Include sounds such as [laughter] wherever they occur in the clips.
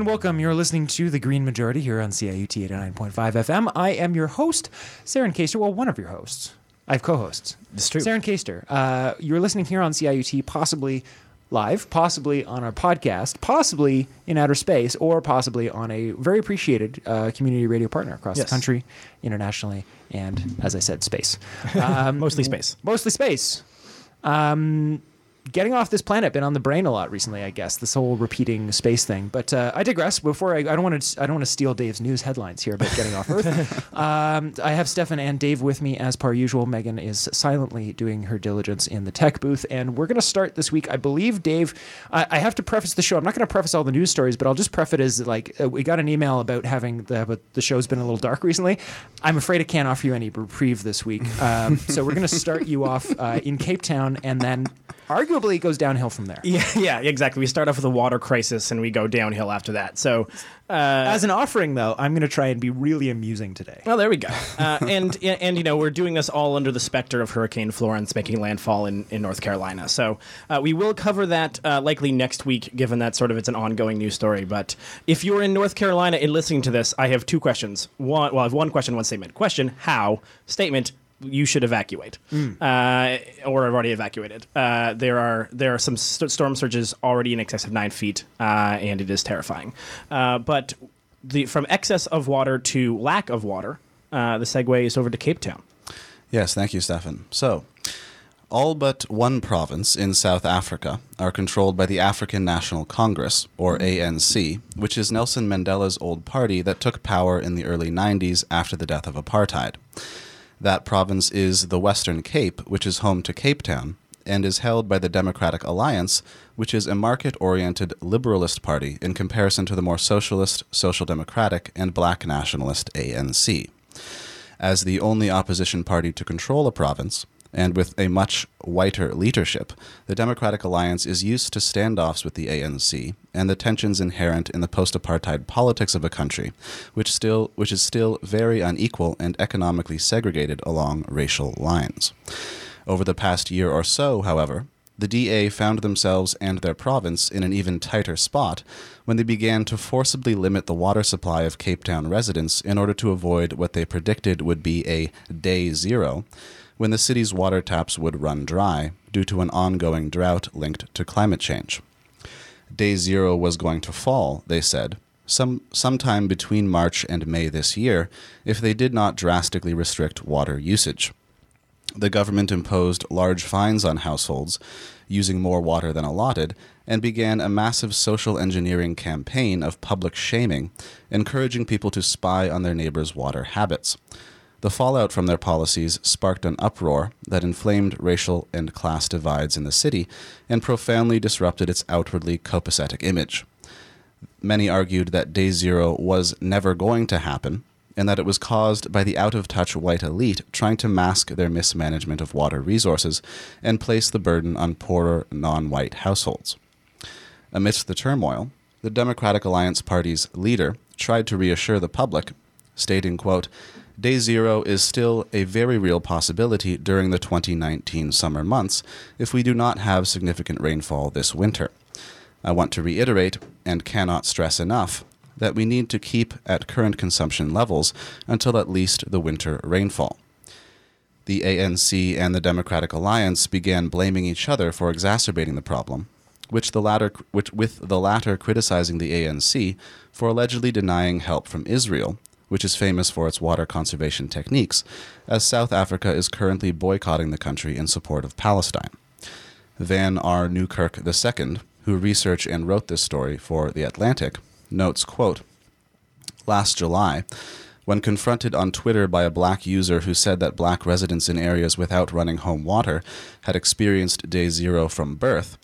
And welcome. You're listening to The Green Majority here on CIUT 89.5 FM. I am your host, Saren Kaster. Well, one of your hosts. I have co hosts. It's true. Saren Kaster. Uh, you're listening here on CIUT, possibly live, possibly on our podcast, possibly in outer space, or possibly on a very appreciated uh, community radio partner across Yes. the country, internationally, and as I said, space. [laughs] Um, Mostly space. Mostly space. Um, getting off this planet been on the brain a lot recently, I guess. This whole repeating space thing. But uh, I digress. Before I, I don't want to, I don't want to steal Dave's news headlines here about getting off Earth. [laughs] um, I have Stefan and Dave with me as per usual. Megan is silently doing her diligence in the tech booth, and we're going to start this week. I believe Dave. I, I have to preface the show. I'm not going to preface all the news stories, but I'll just preface it as like uh, we got an email about having the the show's been a little dark recently. I'm afraid I can't offer you any reprieve this week. Um, so we're going to start you off uh, in Cape Town, and then arguably it goes downhill from there. Yeah, [laughs] yeah, exactly. We start off with a water crisis and we go downhill after that. So, uh, As an offering, though, I'm going to try and be really amusing today. well, there we go. Uh, and [laughs] and you know we're doing this all under the specter of Hurricane Florence making landfall in, in North Carolina. So uh, we will cover that uh, likely next week, given that sort of it's an ongoing news story. But if you're in North Carolina and listening to this, I have two questions. One, well, I have one question, one statement. Question: How? Statement: you should evacuate, uh, or have already evacuated. Uh, there are there are some st- storm surges already in excess of nine feet, uh, and it is terrifying. Uh, but the from excess of water to lack of water, uh, the segue is over to Cape Town. Yes, thank you, Stefan. So, all but one province in South Africa are controlled by the African National Congress, or ANC, which is Nelson Mandela's old party that took power in the early 90s after the death of apartheid. That province is the Western Cape, which is home to Cape Town, and is held by the Democratic Alliance, which is a market oriented liberalist party in comparison to the more socialist, social democratic, and black nationalist ANC. As the only opposition party to control a province, and with a much whiter leadership, the Democratic Alliance is used to standoffs with the ANC and the tensions inherent in the post-apartheid politics of a country, which still which is still very unequal and economically segregated along racial lines. Over the past year or so, however, the DA found themselves and their province in an even tighter spot when they began to forcibly limit the water supply of Cape Town residents in order to avoid what they predicted would be a day zero, when the city's water taps would run dry due to an ongoing drought linked to climate change. Day zero was going to fall, they said, some sometime between March and May this year if they did not drastically restrict water usage the government imposed large fines on households using more water than allotted and began a massive social engineering campaign of public shaming, encouraging people to spy on their neighbors' water habits. The fallout from their policies sparked an uproar that inflamed racial and class divides in the city and profoundly disrupted its outwardly copacetic image. Many argued that Day Zero was never going to happen and that it was caused by the out of touch white elite trying to mask their mismanagement of water resources and place the burden on poorer non white households. Amidst the turmoil, the Democratic Alliance Party's leader tried to reassure the public, stating, quote, Day zero is still a very real possibility during the 2019 summer months if we do not have significant rainfall this winter. I want to reiterate, and cannot stress enough, that we need to keep at current consumption levels until at least the winter rainfall. The ANC and the Democratic Alliance began blaming each other for exacerbating the problem, which the latter, which, with the latter criticizing the ANC for allegedly denying help from Israel, which is famous for its water conservation techniques, as South Africa is currently boycotting the country in support of Palestine. Van R. Newkirk II, who researched and wrote this story for The Atlantic, notes, quote, Last July, when confronted on Twitter by a black user who said that black residents in areas without running home water had experienced day zero from birth,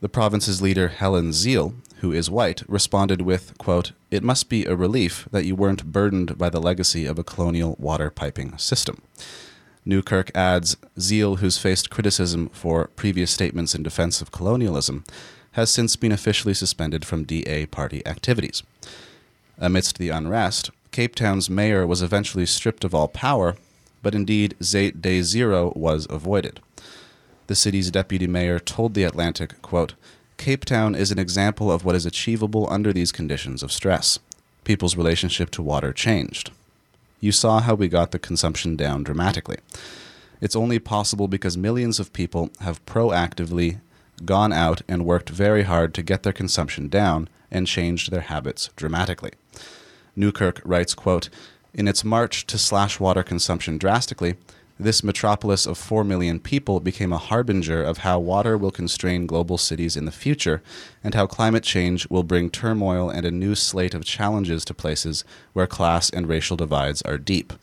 the province's leader, Helen Zille, who is white, responded with, quote, It must be a relief that you weren't burdened by the legacy of a colonial water piping system. Newkirk adds, Zille, who's faced criticism for previous statements in defense of colonialism, has since been officially suspended from DA party activities. Amidst the unrest, Cape Town's mayor was eventually stripped of all power, but indeed, Day Zero was avoided. The city's deputy mayor told The Atlantic, quote, Cape Town is an example of what is achievable under these conditions of stress. People's relationship to water changed. You saw how we got the consumption down dramatically. It's only possible because millions of people have proactively gone out and worked very hard to get their consumption down and changed their habits dramatically. Newkirk writes, quote, In its march to slash water consumption drastically, this metropolis of 4 million people became a harbinger of how water will constrain global cities in the future and how climate change will bring turmoil and a new slate of challenges to places where class and racial divides are deep.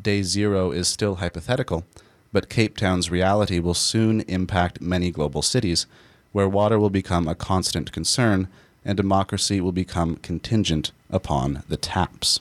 Day zero is still hypothetical, but Cape Town's reality will soon impact many global cities, where water will become a constant concern and democracy will become contingent upon the taps.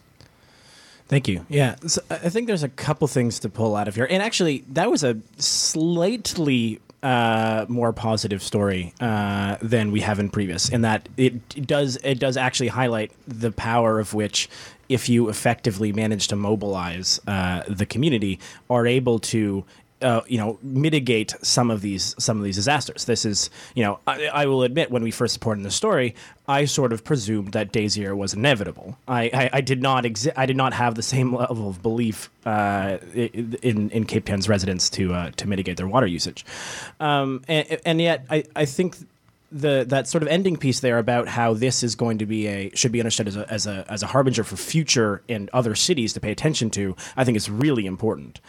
Thank you. Yeah, so I think there's a couple things to pull out of here, and actually, that was a slightly uh, more positive story uh, than we have in previous. In that it, it does it does actually highlight the power of which, if you effectively manage to mobilize uh, the community, are able to uh, you know mitigate some of these some of these disasters. This is you know I, I will admit when we first supported the story, I sort of presumed that zero was inevitable. I, I, I did not exi- I did not have the same level of belief uh, in in Cape Town's residents to uh, to mitigate their water usage, um, and, and yet I, I think the that sort of ending piece there about how this is going to be a should be understood as a as a as a harbinger for future and other cities to pay attention to. I think is really important,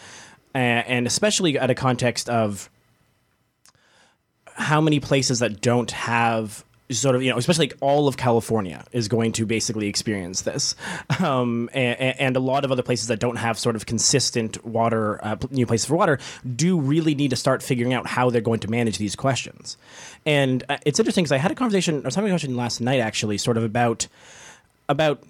and especially at a context of how many places that don't have sort of you know especially like all of california is going to basically experience this. Um, and, and a lot of other places that don't have sort of consistent water uh, new places for water do really need to start figuring out how they're going to manage these questions. And uh, it's interesting because i had a conversation i was having a conversation last night actually sort of about about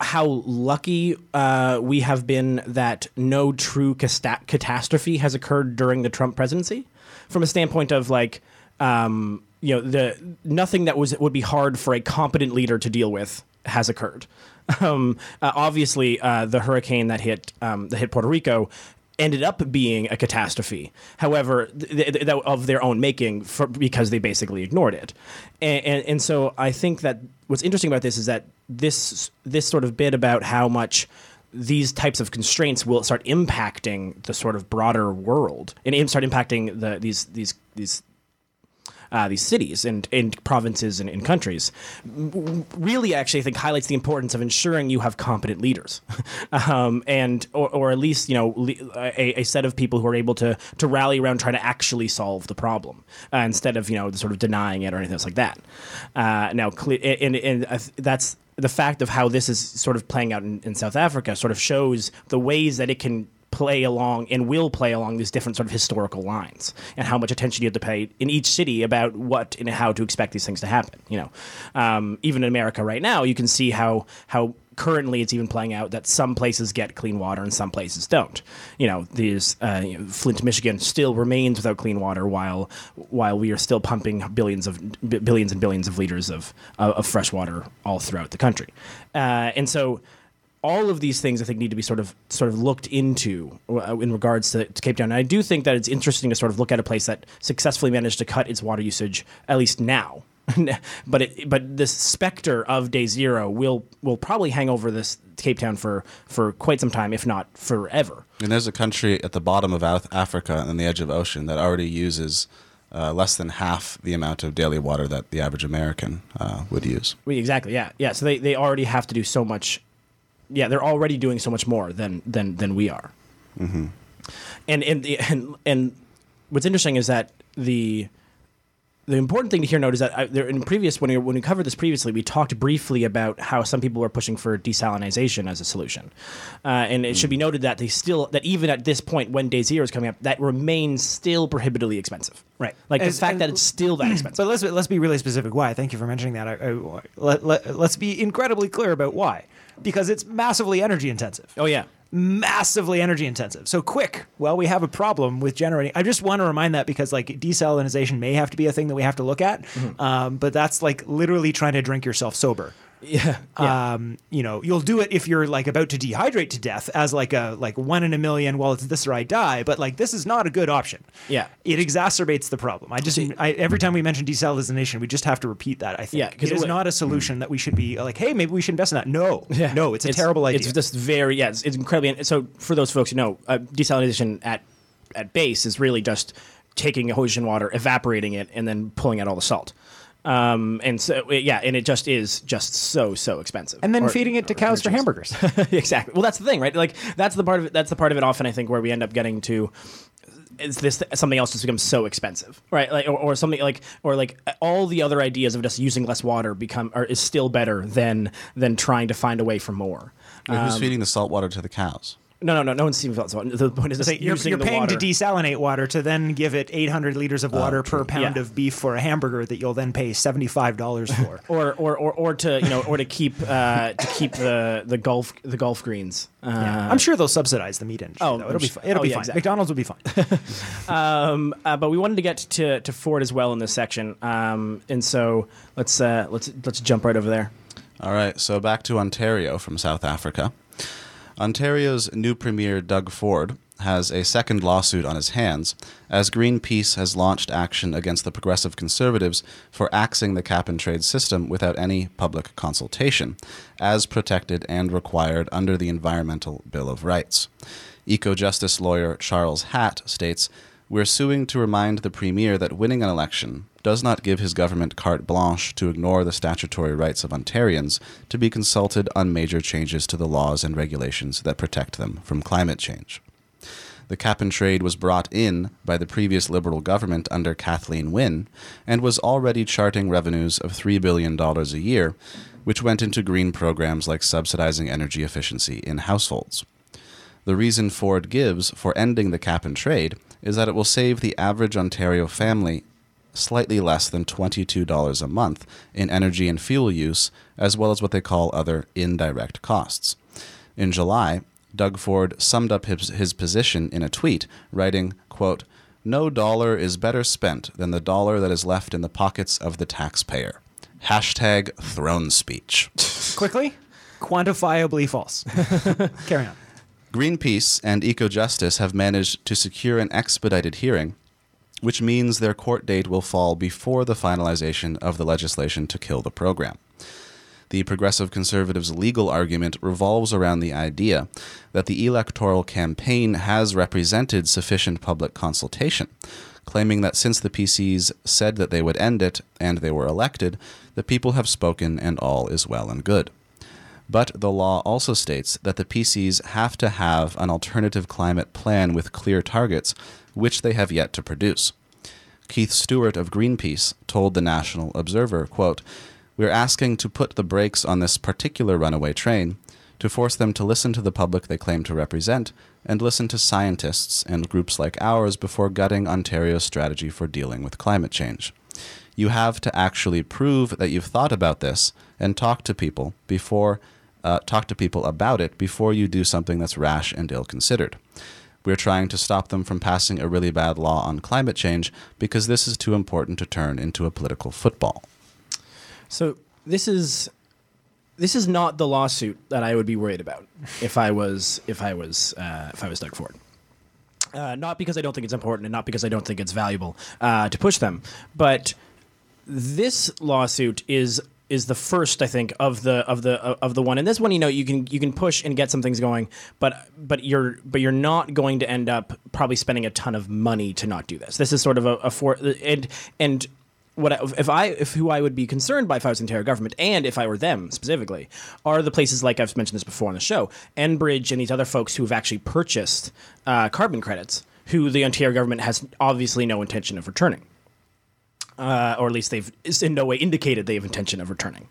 how lucky uh, we have been that no true casta- catastrophe has occurred during the Trump presidency, from a standpoint of like, um, you know, the nothing that was would be hard for a competent leader to deal with has occurred. [laughs] Um, uh, obviously, uh, the hurricane that hit um, that hit Puerto Rico ended up being a catastrophe. However, th- th- th- of their own making, for, because they basically ignored it. And, and and so I think that what's interesting about this is that this this sort of bit about how much these types of constraints will start impacting the sort of broader world and start impacting the these these these uh, these cities and, and provinces and, and countries really actually I think highlights the importance of ensuring you have competent leaders. [laughs] Um, and or, or at least you know a, a set of people who are able to to rally around trying to actually solve the problem uh, instead of you know sort of denying it or anything else like that. Uh, now and, and uh, that's the fact of how this is sort of playing out in, in South Africa sort of shows the ways that it can play along and will play along these different sort of historical lines and how much attention you have to pay in each city about what and how to expect these things to happen you know. Um, even in america right now you can see how how currently it's even playing out that some places get clean water and some places don't. You know these uh, you know, flint michigan still remains without clean water while while we are still pumping billions of b- billions and billions of liters of of, of fresh water all throughout the country. Uh, and so all of these things I think need to be sort of sort of looked into uh, in regards to, to Cape Town. And I do think that it's interesting to sort of look at a place that successfully managed to cut its water usage at least now. [laughs] but it, but this specter of day zero will will probably hang over this Cape Town for for quite some time, if not forever. And there's a country at the bottom of Africa on the edge of ocean that already uses uh, less than half the amount of daily water that the average American uh, would use. Exactly. Yeah. Yeah. So they, they already have to do so much. Yeah, they're already doing so much more than than than we are. Mm-hmm. And and the, and and what's interesting is that the the important thing to here note is that I, there, in previous when we when we covered this previously, we talked briefly about how some people were pushing for desalinization as a solution, uh, and it should be noted that they still that even at this point when day zero is coming up, that remains still prohibitively expensive. Right. like As- the fact that it's still that [clears throat] expensive. But let's let's be really specific. Why? Thank you for mentioning that. I, I, let, let, let's be incredibly clear about why. Because it's massively energy intensive. oh yeah, Massively energy intensive. So quick. Well, we have a problem with generating. I just want to remind that because like desalinization may have to be a thing that we have to look at. Um, but that's like literally trying to drink yourself sober. Yeah. yeah. Um, you know, you'll do it if you're like about to dehydrate to death as like a like one in a million. Well, it's this or I die. But like this is not a good option. Yeah. it exacerbates the problem. I just I, every time we mention desalination, we just have to repeat that. I think Yeah, it is wa- not a solution that we should be like, hey, maybe we should invest in that. No, Yeah. no, it's a terrible idea. It's just very yeah. It's, it's incredibly. And so for those folks who know, uh, desalination at at base is really just taking ocean water, evaporating it, and then pulling out all the salt. Um, and so yeah, and it just is just so so expensive. and then Or- feeding it to cows for hamburgers. [laughs] exactly. Well, that's the thing, right? Like that's the part of it. That's the part of it. Often, I think, where we end up getting to is this something else just becomes so expensive, right? Like, or, or something like, or like all the other ideas of just using less water become are is still better than than trying to find a way for more. Wait, Um, who's feeding the salt water to the cows? No, no, no, no one's seen salt. The point is just Like, you're you're the paying water. to desalinate water to then give it 800 liters of water per pound Yeah. of beef for a hamburger that you'll then pay $75 [laughs] for. or, or, or, or to you know, or to keep uh, to keep the the golf the golf greens. Uh, Yeah. I'm sure they'll subsidize the meat industry. Oh, though. It'll be fine. It'll oh, be yeah, fine. exactly. McDonald's will be fine. [laughs] [laughs] um, uh, but we wanted to get to, to Ford as well in this section, um, and so let's uh, let's let's jump right over there. All right, so back to Ontario from South Africa. Ontario's new Premier Doug Ford has a second lawsuit on his hands as Greenpeace has launched action against the Progressive Conservatives for axing the cap and trade system without any public consultation, as protected and required under the Environmental Bill of Rights. Eco justice lawyer Charles Hatt states We're suing to remind the Premier that winning an election does not give his government carte blanche to ignore the statutory rights of Ontarians to be consulted on major changes to the laws and regulations that protect them from climate change. The cap and trade was brought in by the previous Liberal government under Kathleen Wynne and was already charting revenues of $3 billion a year, which went into green programs like subsidizing energy efficiency in households. The reason Ford gives for ending the cap and trade is that it will save the average Ontario family slightly less than $22 a month in energy and fuel use, as well as what they call other indirect costs. In July, Doug Ford summed up his, his position in a tweet, writing, quote, No dollar is better spent than the dollar that is left in the pockets of the taxpayer. Hashtag throne speech. [laughs] Quickly, quantifiably false. [laughs] Carry on. Greenpeace and EcoJustice have managed to secure an expedited hearing, which means their court date will fall before the finalization of the legislation to kill the program. The Progressive Conservatives' legal argument revolves around the idea that the electoral campaign has represented sufficient public consultation, claiming that since the PCs said that they would end it and they were elected, the people have spoken and all is well and good. But the law also states that the PCs have to have an alternative climate plan with clear targets, which they have yet to produce. Keith Stewart of Greenpeace told the National Observer, quote, We're asking to put the brakes on this particular runaway train, to force them to listen to the public they claim to represent, and listen to scientists and groups like ours before gutting Ontario's strategy for dealing with climate change. You have to actually prove that you've thought about this and talk to people before uh, talk to people about it before you do something that's rash and ill considered. We're trying to stop them from passing a really bad law on climate change because this is too important to turn into a political football. So this is this is not the lawsuit that I would be worried about if I was if I was uh, if I was Doug Ford. Uh, not because I don't think it's important, and not because I don't think it's valuable uh, to push them, but this lawsuit is is the first I think of the of the of the one. And this one, you know, you can you can push and get some things going, but but you're but you're not going to end up probably spending a ton of money to not do this. This is sort of a, a for and and what I, if I if who I would be concerned by if I was Ontario government and if I were them specifically are the places like I've mentioned this before on the show, Enbridge and these other folks who have actually purchased uh, carbon credits, who the Ontario government has obviously no intention of returning uh, or at least they've in no way indicated they have intention of returning.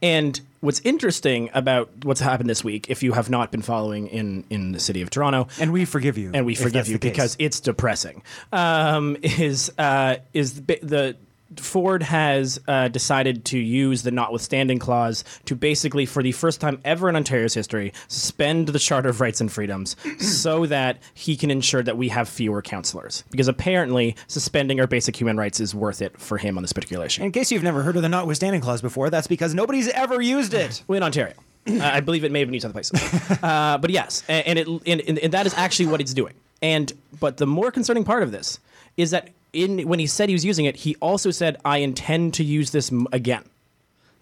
And what's interesting about what's happened this week, if you have not been following in in the city of Toronto, And we forgive you. and we forgive you because it's depressing, um, [laughs] is uh, is the, the Ford has uh, decided to use the notwithstanding clause to basically, for the first time ever in Ontario's history, suspend the Charter of Rights and Freedoms [clears throat] so that he can ensure that we have fewer councillors. Because apparently, suspending our basic human rights is worth it for him on this particular issue. In case you've never heard of the notwithstanding clause before, that's because nobody's ever used it. [sighs] in Ontario. Uh, I believe it may have been used other places, uh, but yes, and, and it and, and, and that is actually what it's doing. And but the more concerning part of this is that in when he said he was using it, he also said, "I intend to use this m- again."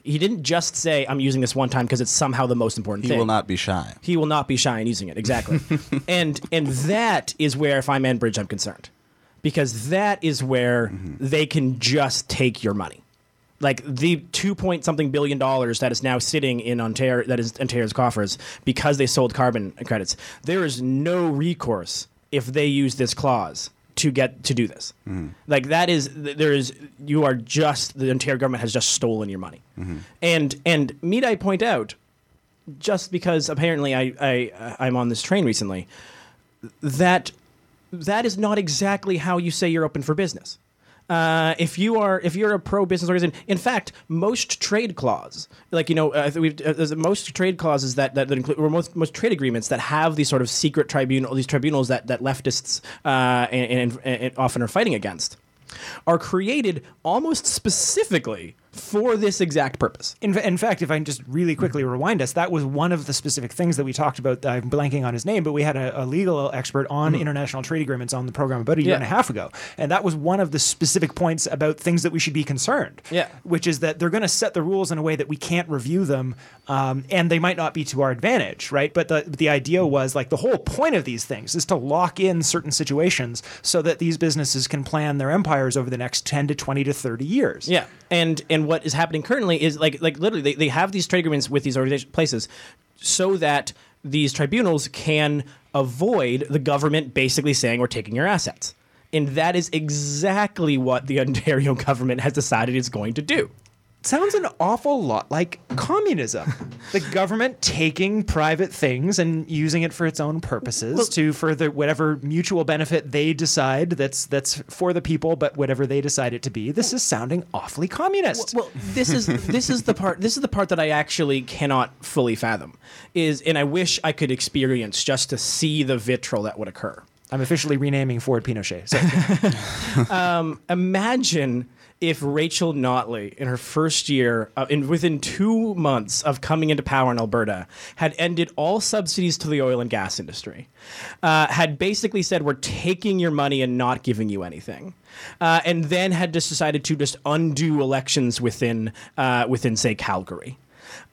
He didn't just say, "I'm using this one time because it's somehow the most important thing. He thing." will not be shy. He will not be shy in using it. Exactly. [laughs] and and that is where if I'm Enbridge, I'm concerned. Because that is where mm-hmm. they can just take your money. Like the two point something billion dollars that is now sitting in Ontario that is Ontario's coffers because they sold carbon credits. There is no recourse if they use this clause to get to do this. Mm-hmm. Like that is there is you are just the Ontario government has just stolen your money. Mm-hmm. And and need I point out just because apparently I, I I'm on this train recently, that that is not exactly how you say you're open for business. Uh, if you are if you're a pro business organization, in fact, most trade clause, like you know, uh, we've, uh, most trade clauses that that, that include or most most trade agreements that have these sort of secret tribunal, these tribunals that that leftists uh, and, and, and often are fighting against, are created almost specifically for this exact purpose. In, in fact, if I can just really quickly rewind us, that was one of the specific things that we talked about. I'm blanking on his name, but we had a, a legal expert on international trade agreements on the program about a year Yeah. and a half ago. And that was one of the specific points about things that we should be concerned. Yeah. Which is that they're going to set the rules in a way that we can't review them, um, and they might not be to our advantage, right? But the, the idea was like the whole point of these things is to lock in certain situations so that these businesses can plan their empires over the next 10 to 20 to 30 years. Yeah, and and what is happening currently is like like literally they, they have these trade agreements with these organization places so that these tribunals can avoid the government basically saying we're taking your assets. And that is exactly what the [laughs] Ontario government has decided it's going to do. Sounds an awful lot like communism. [laughs] the government taking private things and using it for its own purposes to further whatever mutual benefit they decide that's that's for the people, but whatever they decide it to be. This is sounding awfully communist. Well, this is this is the part this is the part that I actually cannot fully fathom. Is and I wish I could experience just to see the vitriol that would occur. I'm officially renaming Ford Pinochet. So [laughs] um, imagine if Rachel Notley, in her first year, uh, in within two months of coming into power in Alberta, had ended all subsidies to the oil and gas industry, uh, had basically said, "We're taking your money and not giving you anything," uh, and then had just decided to just undo elections within uh, within say Calgary.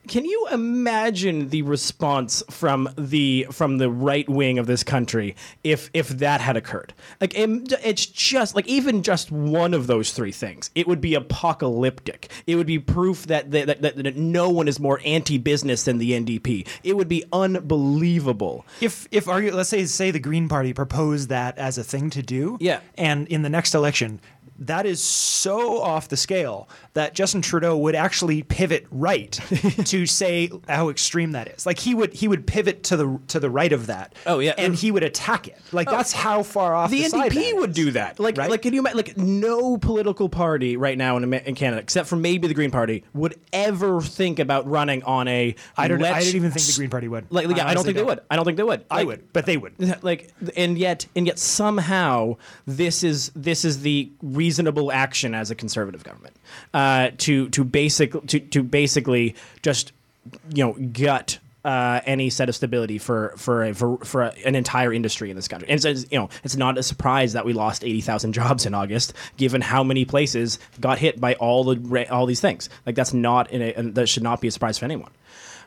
Can you imagine the response from the from the right wing of this country if if that had occurred? Like im- it's just like even just one of those three things, it would be apocalyptic. It would be proof that that, that, that, that no one is more anti-business than the NDP. It would be unbelievable. if if argue, let's say say the Green Party proposed that as a thing to do, Yeah. and in the next election. That is so off the scale that Justin Trudeau would actually pivot right [laughs] to say how extreme that is. Like he would he would pivot to the to the right of that. Oh, yeah. and he would attack it. Like oh. that's how far off the, the NDP would is. do that. Like, Right? like, can you imagine? Like, no political party right now in, in Canada, except for maybe the Green Party, would ever think about running on a. I don't. I don't even think the Green Party would. Like, yeah, I, don't honestly think they would. I don't think they would. I would, but they would. [laughs] Like, and yet, and yet, somehow, this is this is the reasonable action as a conservative government uh, to to basic to to basically just you know gut. Uh, any set of stability for for a, for, for a, an entire industry in this country, and it's, you know it's not a surprise that we lost eighty thousand jobs in August, given how many places got hit by all the all these things. Like that's not a, that should not be a surprise for anyone.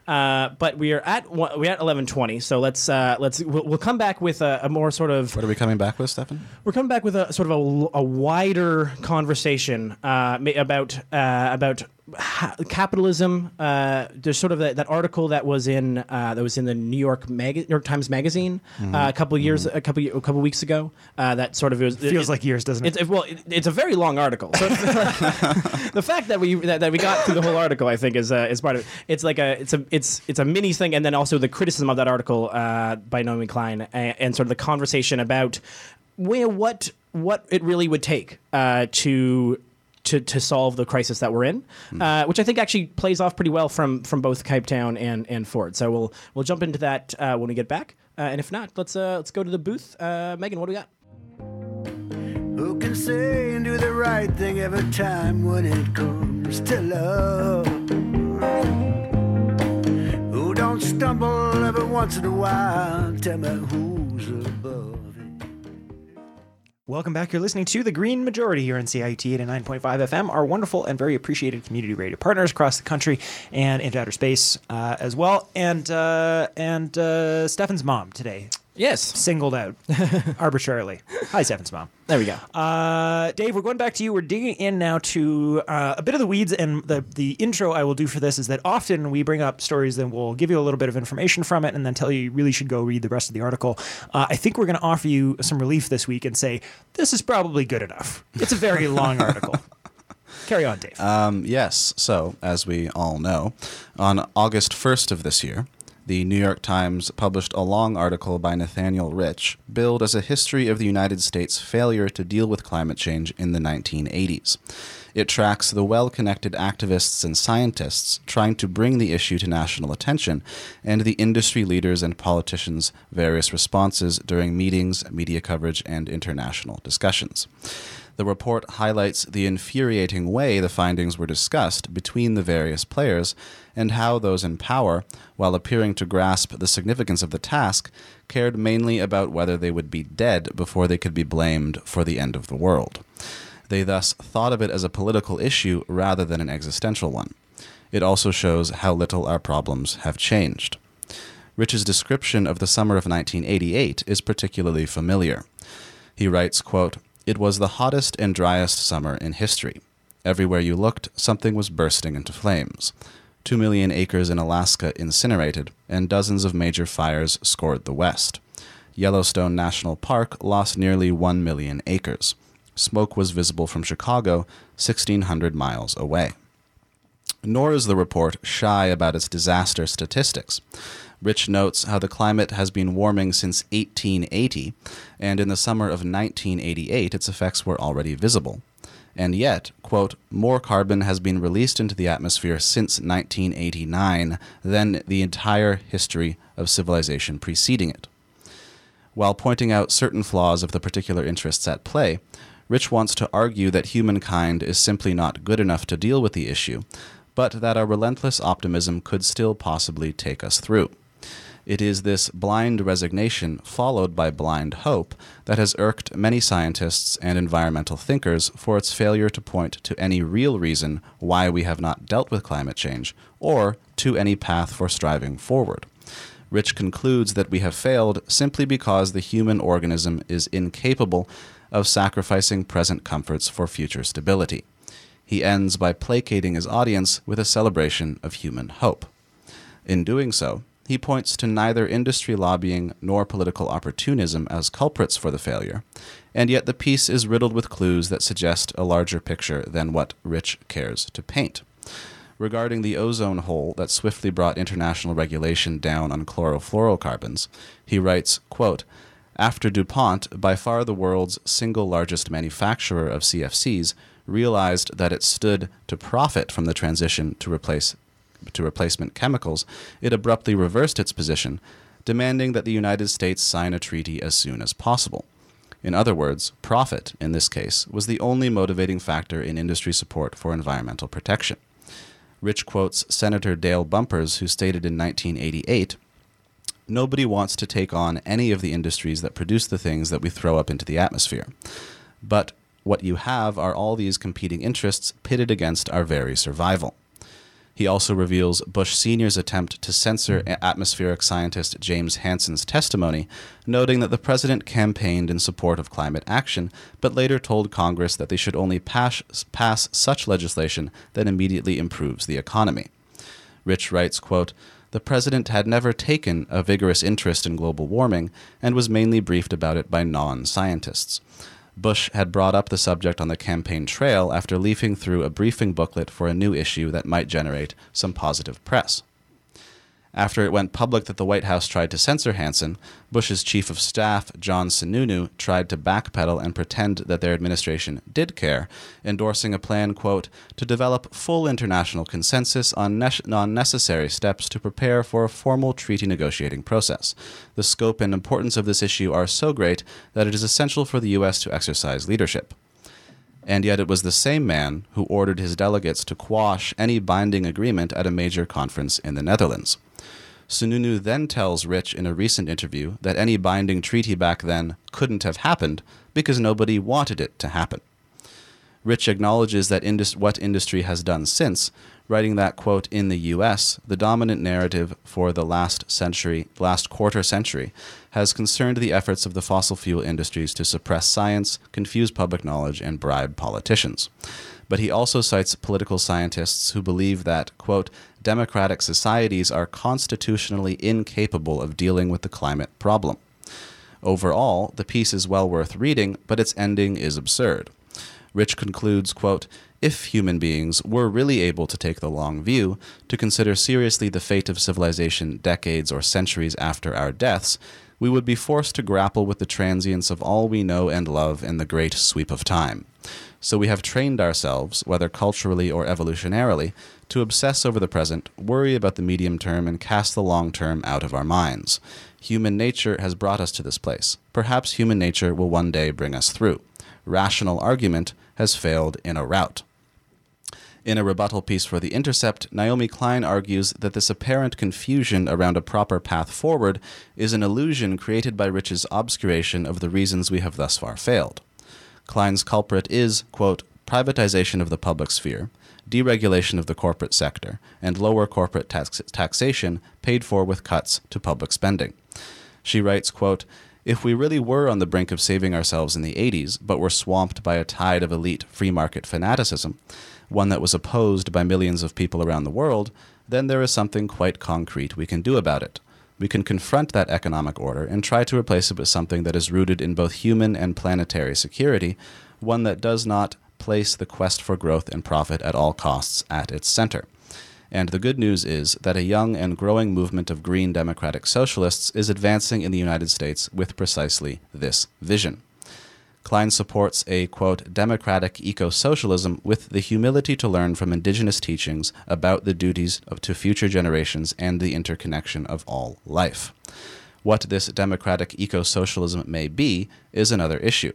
Uh, but we are at one- we're at eleven twenty, so let's uh, let's we'll, we'll come back with a, a more sort of What are we coming back with, Stefan? we're coming back with a sort of a, a wider conversation uh, about uh, about ha- capitalism. Uh, there's sort of that, that article that was in uh, that was in the New York Mag- New York Times Magazine uh, a couple years a couple a couple weeks ago. Uh, that sort of was, Feels like years, doesn't it? It- well, it, it's a very long article. So [laughs] the fact that we that, that we got through the whole article, I think, is uh, is part of it. It's like a it's a it's it's a mini thing, and then also the criticism of that article uh, by Naomi Klein, and, and sort of the conversation about where what what it really would take uh, to to, to solve the crisis that we're in, uh, which I think actually plays off pretty well from from both Cape Town and and Ford. So we'll we'll jump into that uh, when we get back, uh, and if not, let's uh, let's go to the booth. Uh, Megan, what do we got? Who can say and do the right thing every time when it comes to love? Who don't stumble every once in a while? Tell me who's above it. Welcome back. You're listening to The Green Majority here in CIUT 89.5 FM, our wonderful and very appreciated community radio partners across the country and into outer space uh, as well. And uh, and uh, Stefan's mom today Yes, singled out [laughs] arbitrarily. Hi, Stefan's mom. there we go. Uh, Dave, we're going back to you. We're digging in now to uh, a bit of the weeds, and the the intro I will do for this is that often we bring up stories, then we'll give you a little bit of information from it, and then tell you you really should go read the rest of the article. Uh, I think we're going to offer you some relief this week and say this is probably good enough. It's a very [laughs] long article. Carry on, Dave. Um, yes. So, as we all know, on August 1st of this year, the New York Times published a long article by Nathaniel Rich, billed as a history of the United States' failure to deal with climate change in the 1980s. It tracks the well connected activists and scientists trying to bring the issue to national attention and the industry leaders and politicians' various responses during meetings, media coverage, and international discussions. The report highlights the infuriating way the findings were discussed between the various players and how those in power, while appearing to grasp the significance of the task, cared mainly about whether they would be dead before they could be blamed for the end of the world. They thus thought of it as a political issue rather than an existential one. It also shows how little our problems have changed. Rich's description of the summer of 1988 is particularly familiar. He writes, quote, It was the hottest and driest summer in history. Everywhere you looked, something was bursting into flames. Two million acres in Alaska incinerated, and dozens of major fires scored the West. Yellowstone National Park lost nearly one million acres. Smoke was visible from Chicago, 1,600 miles away. Nor is the report shy about its disaster statistics. Rich notes how the climate has been warming since 1880, and in the summer of 1988 its effects were already visible. And yet, quote, more carbon has been released into the atmosphere since 1989 than the entire history of civilization preceding it. While pointing out certain flaws of the particular interests at play, Rich wants to argue that humankind is simply not good enough to deal with the issue, but that our relentless optimism could still possibly take us through. It is this blind resignation, followed by blind hope, that has irked many scientists and environmental thinkers for its failure to point to any real reason why we have not dealt with climate change, or to any path for striving forward. Rich concludes that we have failed simply because the human organism is incapable of sacrificing present comforts for future stability. He ends by placating his audience with a celebration of human hope. In doing so, he points to neither industry lobbying nor political opportunism as culprits for the failure, and yet the piece is riddled with clues that suggest a larger picture than what Rich cares to paint. Regarding the ozone hole that swiftly brought international regulation down on chlorofluorocarbons, he writes, quote, after DuPont, by far the world's single largest manufacturer of CFCs, realized that it stood to profit from the transition to replace to replacement chemicals, it abruptly reversed its position, demanding that the United States sign a treaty as soon as possible. In other words, profit, in this case, was the only motivating factor in industry support for environmental protection. Rich quotes Senator Dale Bumpers, who stated in 1988 Nobody wants to take on any of the industries that produce the things that we throw up into the atmosphere. But what you have are all these competing interests pitted against our very survival. He also reveals Bush Sr.'s attempt to censor atmospheric scientist James Hansen's testimony, noting that the president campaigned in support of climate action, but later told Congress that they should only pass, pass such legislation that immediately improves the economy. Rich writes, quote, the president had never taken a vigorous interest in global warming and was mainly briefed about it by non scientists. Bush had brought up the subject on the campaign trail after leafing through a briefing booklet for a new issue that might generate some positive press. After it went public that the White House tried to censor Hansen, Bush's chief of staff, John Sununu, tried to backpedal and pretend that their administration did care, endorsing a plan, quote, to develop full international consensus on, ne- on necessary steps to prepare for a formal treaty negotiating process. The scope and importance of this issue are so great that it is essential for the U.S. to exercise leadership. And yet it was the same man who ordered his delegates to quash any binding agreement at a major conference in the Netherlands. Sununu then tells Rich in a recent interview that any binding treaty back then couldn't have happened because nobody wanted it to happen. Rich acknowledges that indus- what industry has done since, writing that quote in the US, the dominant narrative for the last century, last quarter century has concerned the efforts of the fossil fuel industries to suppress science, confuse public knowledge and bribe politicians. But he also cites political scientists who believe that quote democratic societies are constitutionally incapable of dealing with the climate problem. Overall, the piece is well worth reading, but its ending is absurd. Rich concludes, quote, if human beings were really able to take the long view, to consider seriously the fate of civilization decades or centuries after our deaths, we would be forced to grapple with the transience of all we know and love in the great sweep of time. So we have trained ourselves, whether culturally or evolutionarily, to obsess over the present, worry about the medium term, and cast the long term out of our minds. Human nature has brought us to this place. Perhaps human nature will one day bring us through. Rational argument has failed in a rout. In a rebuttal piece for The Intercept, Naomi Klein argues that this apparent confusion around a proper path forward is an illusion created by Rich's obscuration of the reasons we have thus far failed. Klein's culprit is, quote, privatization of the public sphere, deregulation of the corporate sector, and lower corporate tax- taxation paid for with cuts to public spending. She writes, quote, if we really were on the brink of saving ourselves in the 80s, but were swamped by a tide of elite free market fanaticism, one that was opposed by millions of people around the world, then there is something quite concrete we can do about it. We can confront that economic order and try to replace it with something that is rooted in both human and planetary security, one that does not place the quest for growth and profit at all costs at its center. And the good news is that a young and growing movement of green democratic socialists is advancing in the United States with precisely this vision. Klein supports a, quote, democratic eco socialism with the humility to learn from indigenous teachings about the duties of, to future generations and the interconnection of all life. What this democratic eco socialism may be is another issue.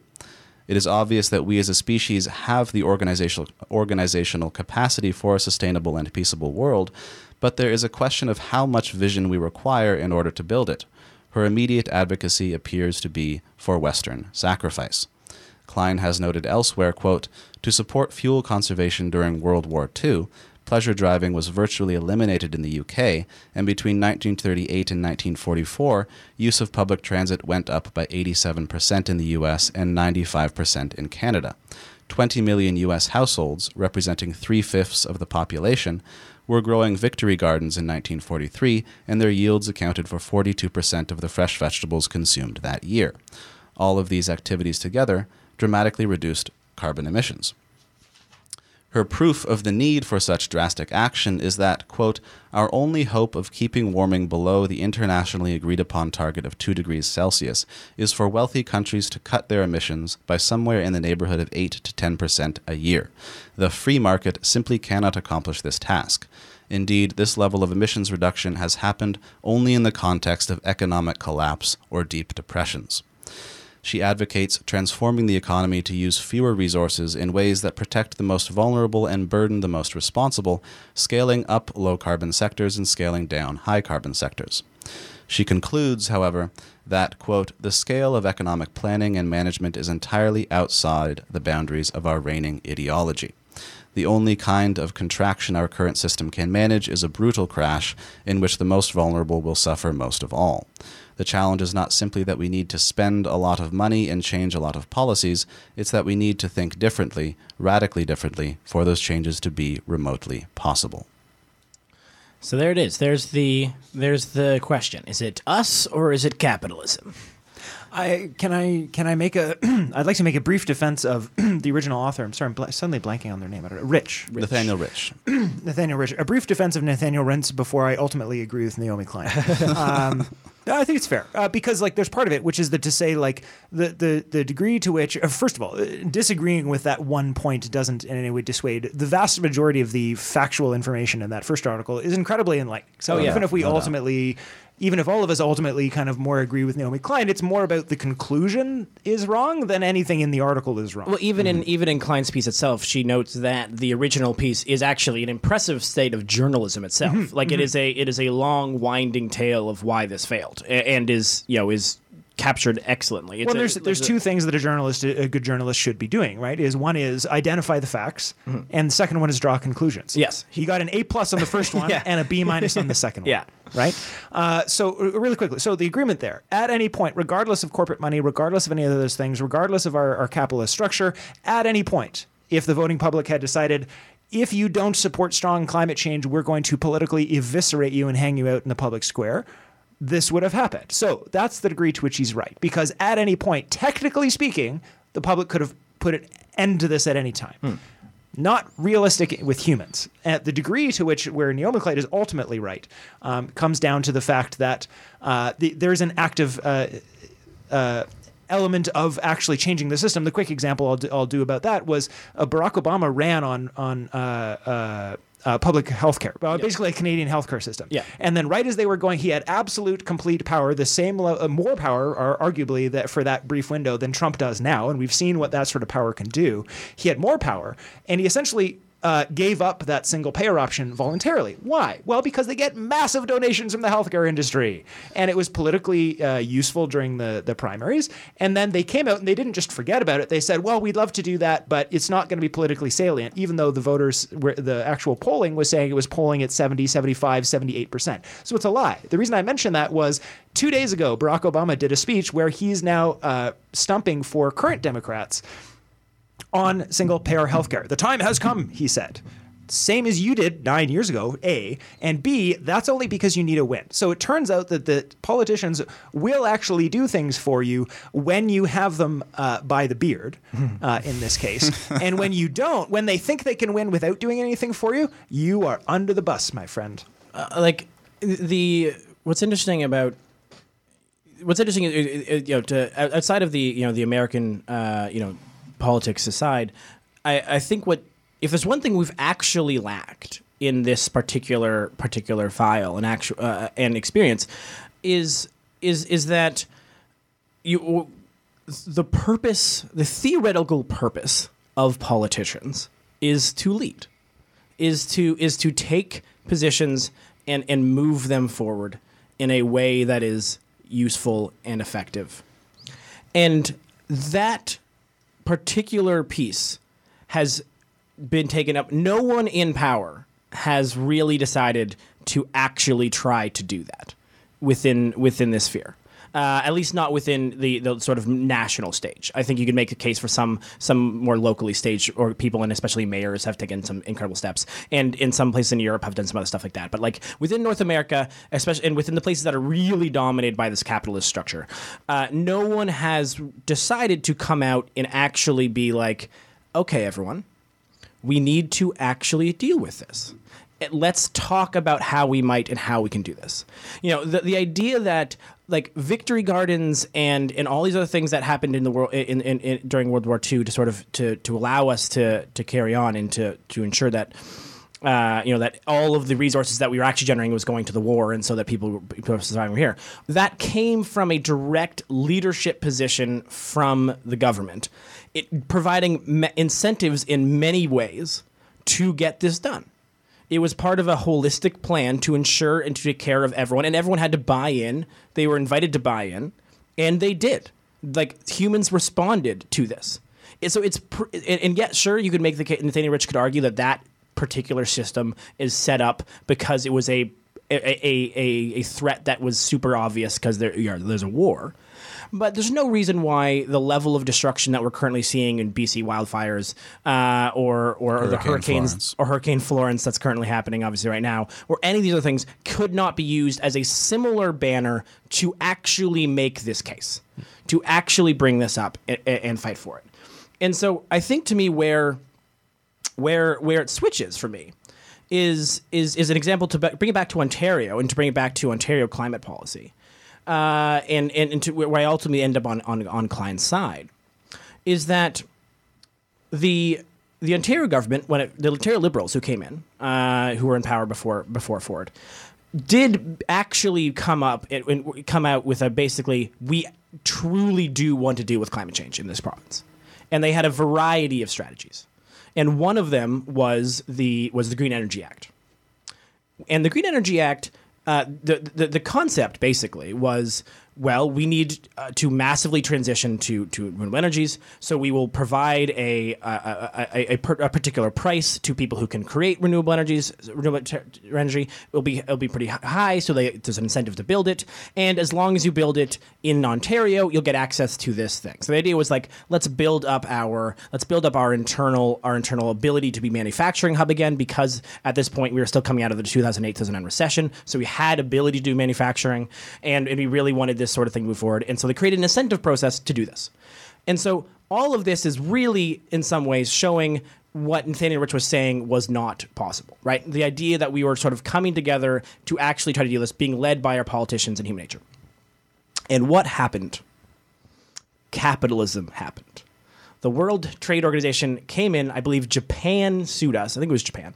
It is obvious that we as a species have the organizational, organizational capacity for a sustainable and peaceable world, but there is a question of how much vision we require in order to build it. Her immediate advocacy appears to be for Western sacrifice. Klein has noted elsewhere, quote, to support fuel conservation during World War II, pleasure driving was virtually eliminated in the UK, and between 1938 and 1944, use of public transit went up by 87% in the US and 95% in Canada. 20 million US households, representing three fifths of the population, were growing victory gardens in 1943, and their yields accounted for 42% of the fresh vegetables consumed that year. All of these activities together dramatically reduced carbon emissions. Her proof of the need for such drastic action is that, quote, our only hope of keeping warming below the internationally agreed upon target of 2 degrees Celsius is for wealthy countries to cut their emissions by somewhere in the neighborhood of 8 to 10% a year. The free market simply cannot accomplish this task. Indeed, this level of emissions reduction has happened only in the context of economic collapse or deep depressions. She advocates transforming the economy to use fewer resources in ways that protect the most vulnerable and burden the most responsible, scaling up low carbon sectors and scaling down high carbon sectors. She concludes, however, that, quote, the scale of economic planning and management is entirely outside the boundaries of our reigning ideology. The only kind of contraction our current system can manage is a brutal crash in which the most vulnerable will suffer most of all. The challenge is not simply that we need to spend a lot of money and change a lot of policies, it's that we need to think differently, radically differently, for those changes to be remotely possible. So there it is. There's the there's the question. Is it us or is it capitalism? I can I can I make a [clears throat] I'd like to make a brief defense of [clears throat] the original author. I'm sorry, I'm bl- suddenly blanking on their name. I don't know. Rich. Nathaniel Rich. [clears throat] Nathaniel Rich. A brief defense of Nathaniel Rentz before I ultimately agree with Naomi Klein. [laughs] um, no, I think it's fair uh, because like there's part of it which is that to say like the the the degree to which uh, first of all uh, disagreeing with that one point doesn't in any way dissuade the vast majority of the factual information in that first article is incredibly enlightening. So Oh, yeah. even if we No ultimately even if all of us ultimately kind of more agree with Naomi Klein, it's more about the conclusion is wrong than anything in the article is wrong. Well, even in even in Klein's piece itself, she notes that the original piece is actually an impressive state of journalism itself. Mm-hmm. Like it is a it is a long, winding tale of why this failed, and is you know is captured excellently. It's well, a- there's there's a- two things that a journalist, a good journalist, should be doing. Right? Is one is identify the facts, and the second one is draw conclusions. Mm-hmm. Yes. he got an A plus on the first [laughs] one Yeah. and a B minus on the second [laughs] one. Yeah. right. Uh, so really quickly, so the agreement there, at any point, regardless of corporate money, regardless of any of those things, regardless of our, our capitalist structure, at any point, if the voting public had decided. If you don't support strong climate change, we're going to politically eviscerate you and hang you out in the public square this would have happened. So that's the degree to which he's right. Because at any point, technically speaking, the public could have put an end to this at any time. Not realistic with humans. At the degree to which where Naomi Klein is ultimately right um, comes down to the fact that uh, the, there's an active uh, uh, element of actually changing the system. The quick example I'll do, I'll do about that was uh, Barack Obama ran on on uh, public health care, uh, basically a Canadian healthcare system. Yeah. And then right as they were going, he had absolute complete power, the same le- uh, more power, or arguably that for that brief window than Trump does now, and we've seen what that sort of power can do. He had more power, and he essentially. Uh, gave up that single payer option voluntarily. Why? Well, because they get massive donations from the healthcare industry, and it was politically uh, useful during the the primaries. And then they came out and they didn't just forget about it. They said, "Well, we'd love to do that, but it's not going to be politically salient," even though the voters, were, the actual polling was saying it was polling at 70, 75, 78 percent. So it's a lie. The reason I mentioned that was two days ago, Barack Obama did a speech where he's now uh, stumping for current Democrats on single payer healthcare. The time has come, he said. Same as you did nine years ago, A. And B, that's only because you need a win. So it turns out that the politicians will actually do things for you when you have them uh, by the beard, [laughs] uh, in this case. and when you don't, when they think they can win without doing anything for you, you are under the bus, my friend. uh, like the what's interesting about what's interesting is, is- is, you know to outside of the you know the American uh, you know politics aside, I, I think what if there's one thing we've actually lacked in this particular particular file and actual uh, and experience is is is that you the purpose the theoretical purpose of politicians is to lead is to is to take positions and and move them forward in a way that is useful and effective. And that particular piece has been taken up. No one in power has really decided to actually try to do that within within this sphere. Uh, at least not within the, the sort of national stage. I think you could make a case for some some more locally staged or people and especially mayors have taken some incredible steps, and in some places in Europe have done some other stuff like that. But like within North America, especially and within the places that are really dominated by this capitalist structure, uh, no one has decided to come out and actually be like, okay, everyone, we need to actually deal with this. Let's talk about how we might and how we can do this. You know, the, the idea that like victory gardens and and all these other things that happened in the world in, in, in during World War II to sort of to to allow us to to carry on and to to ensure that uh, you know that all of the resources that we were actually generating was going to the war, and so that people, people were surviving were here. That came from a direct leadership position from the government, it providing me- incentives in many ways to get this done. It was part of a holistic plan to ensure and to take care of everyone, and everyone had to buy in. They were invited to buy in, and they did. Like humans responded to this. And so it's pr- and, and yet, sure, you could make the case. Nathaniel Rich could argue that that particular system is set up because it was a a, a, a, threat that was super obvious because there you know, there's a war. But there's no reason why the level of destruction that we're currently seeing in BC wildfires uh, or, or, or the Hurricane hurricanes Florence. or Hurricane Florence that's currently happening, obviously, right now, or any of these other things could not be used as a similar banner to actually make this case, to actually bring this up and, and fight for it. And so I think to me where where where it switches for me is is is an example to bring it back to Ontario and to bring it back to Ontario climate policy, uh, and and, and to where I ultimately end up on on on Klein's side, is that the the Ontario government when it, the Ontario Liberals who came in, uh, who were in power before before Ford, did actually come up and, come out with a basically we truly do want to deal with climate change in this province, and they had a variety of strategies, and one of them was the was the Green Energy Act, and the Green Energy Act. Uh, the, the the concept basically was well we need uh, to massively transition to to renewable energies. So we will provide a a, a, a, a, particular price to people who can create renewable energies renewable ter- energy. Will be it'll be pretty high so they, there's an incentive to build it. And as long as you build it in Ontario you'll get access to this thing. So the idea was like let's build up our let's build up our internal our internal ability to be manufacturing hub again because at this point we were still coming out of the 2008 2009 recession. So we had ability to do manufacturing and, and we really wanted this sort of thing move forward and so they created an incentive process to do this and so all of this is really in some ways showing what Nathaniel Rich was saying was not possible, right? The idea that we were sort of coming together to actually try to do this, being led by our politicians and human nature. And what happened? Capitalism happened. The World Trade Organization came in. I believe Japan sued us. I think it was Japan.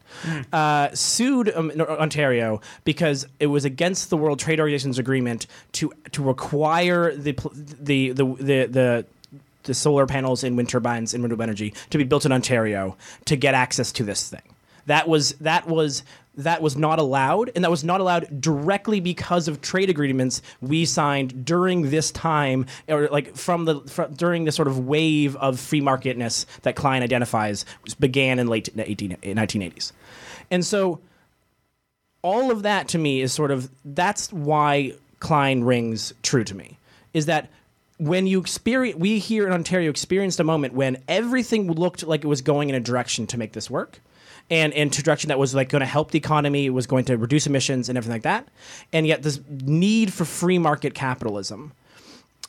Uh, sued um, Ontario because it was against the World Trade Organization's agreement to to require the the the the, the the solar panels and wind turbines and renewable energy to be built in Ontario to get access to this thing. That was that was that was not allowed, and that was not allowed directly because of trade agreements we signed during this time, or like from the fr during the sort of wave of free marketness that Klein identifies began in late 18, 1980s, and so all of that to me is sort of that's why Klein rings true to me is that when you experience we here in Ontario experienced a moment when everything looked like it was going in a direction to make this work and into direction that was like going to help the economy was going to reduce emissions and everything like that and yet this need for free market capitalism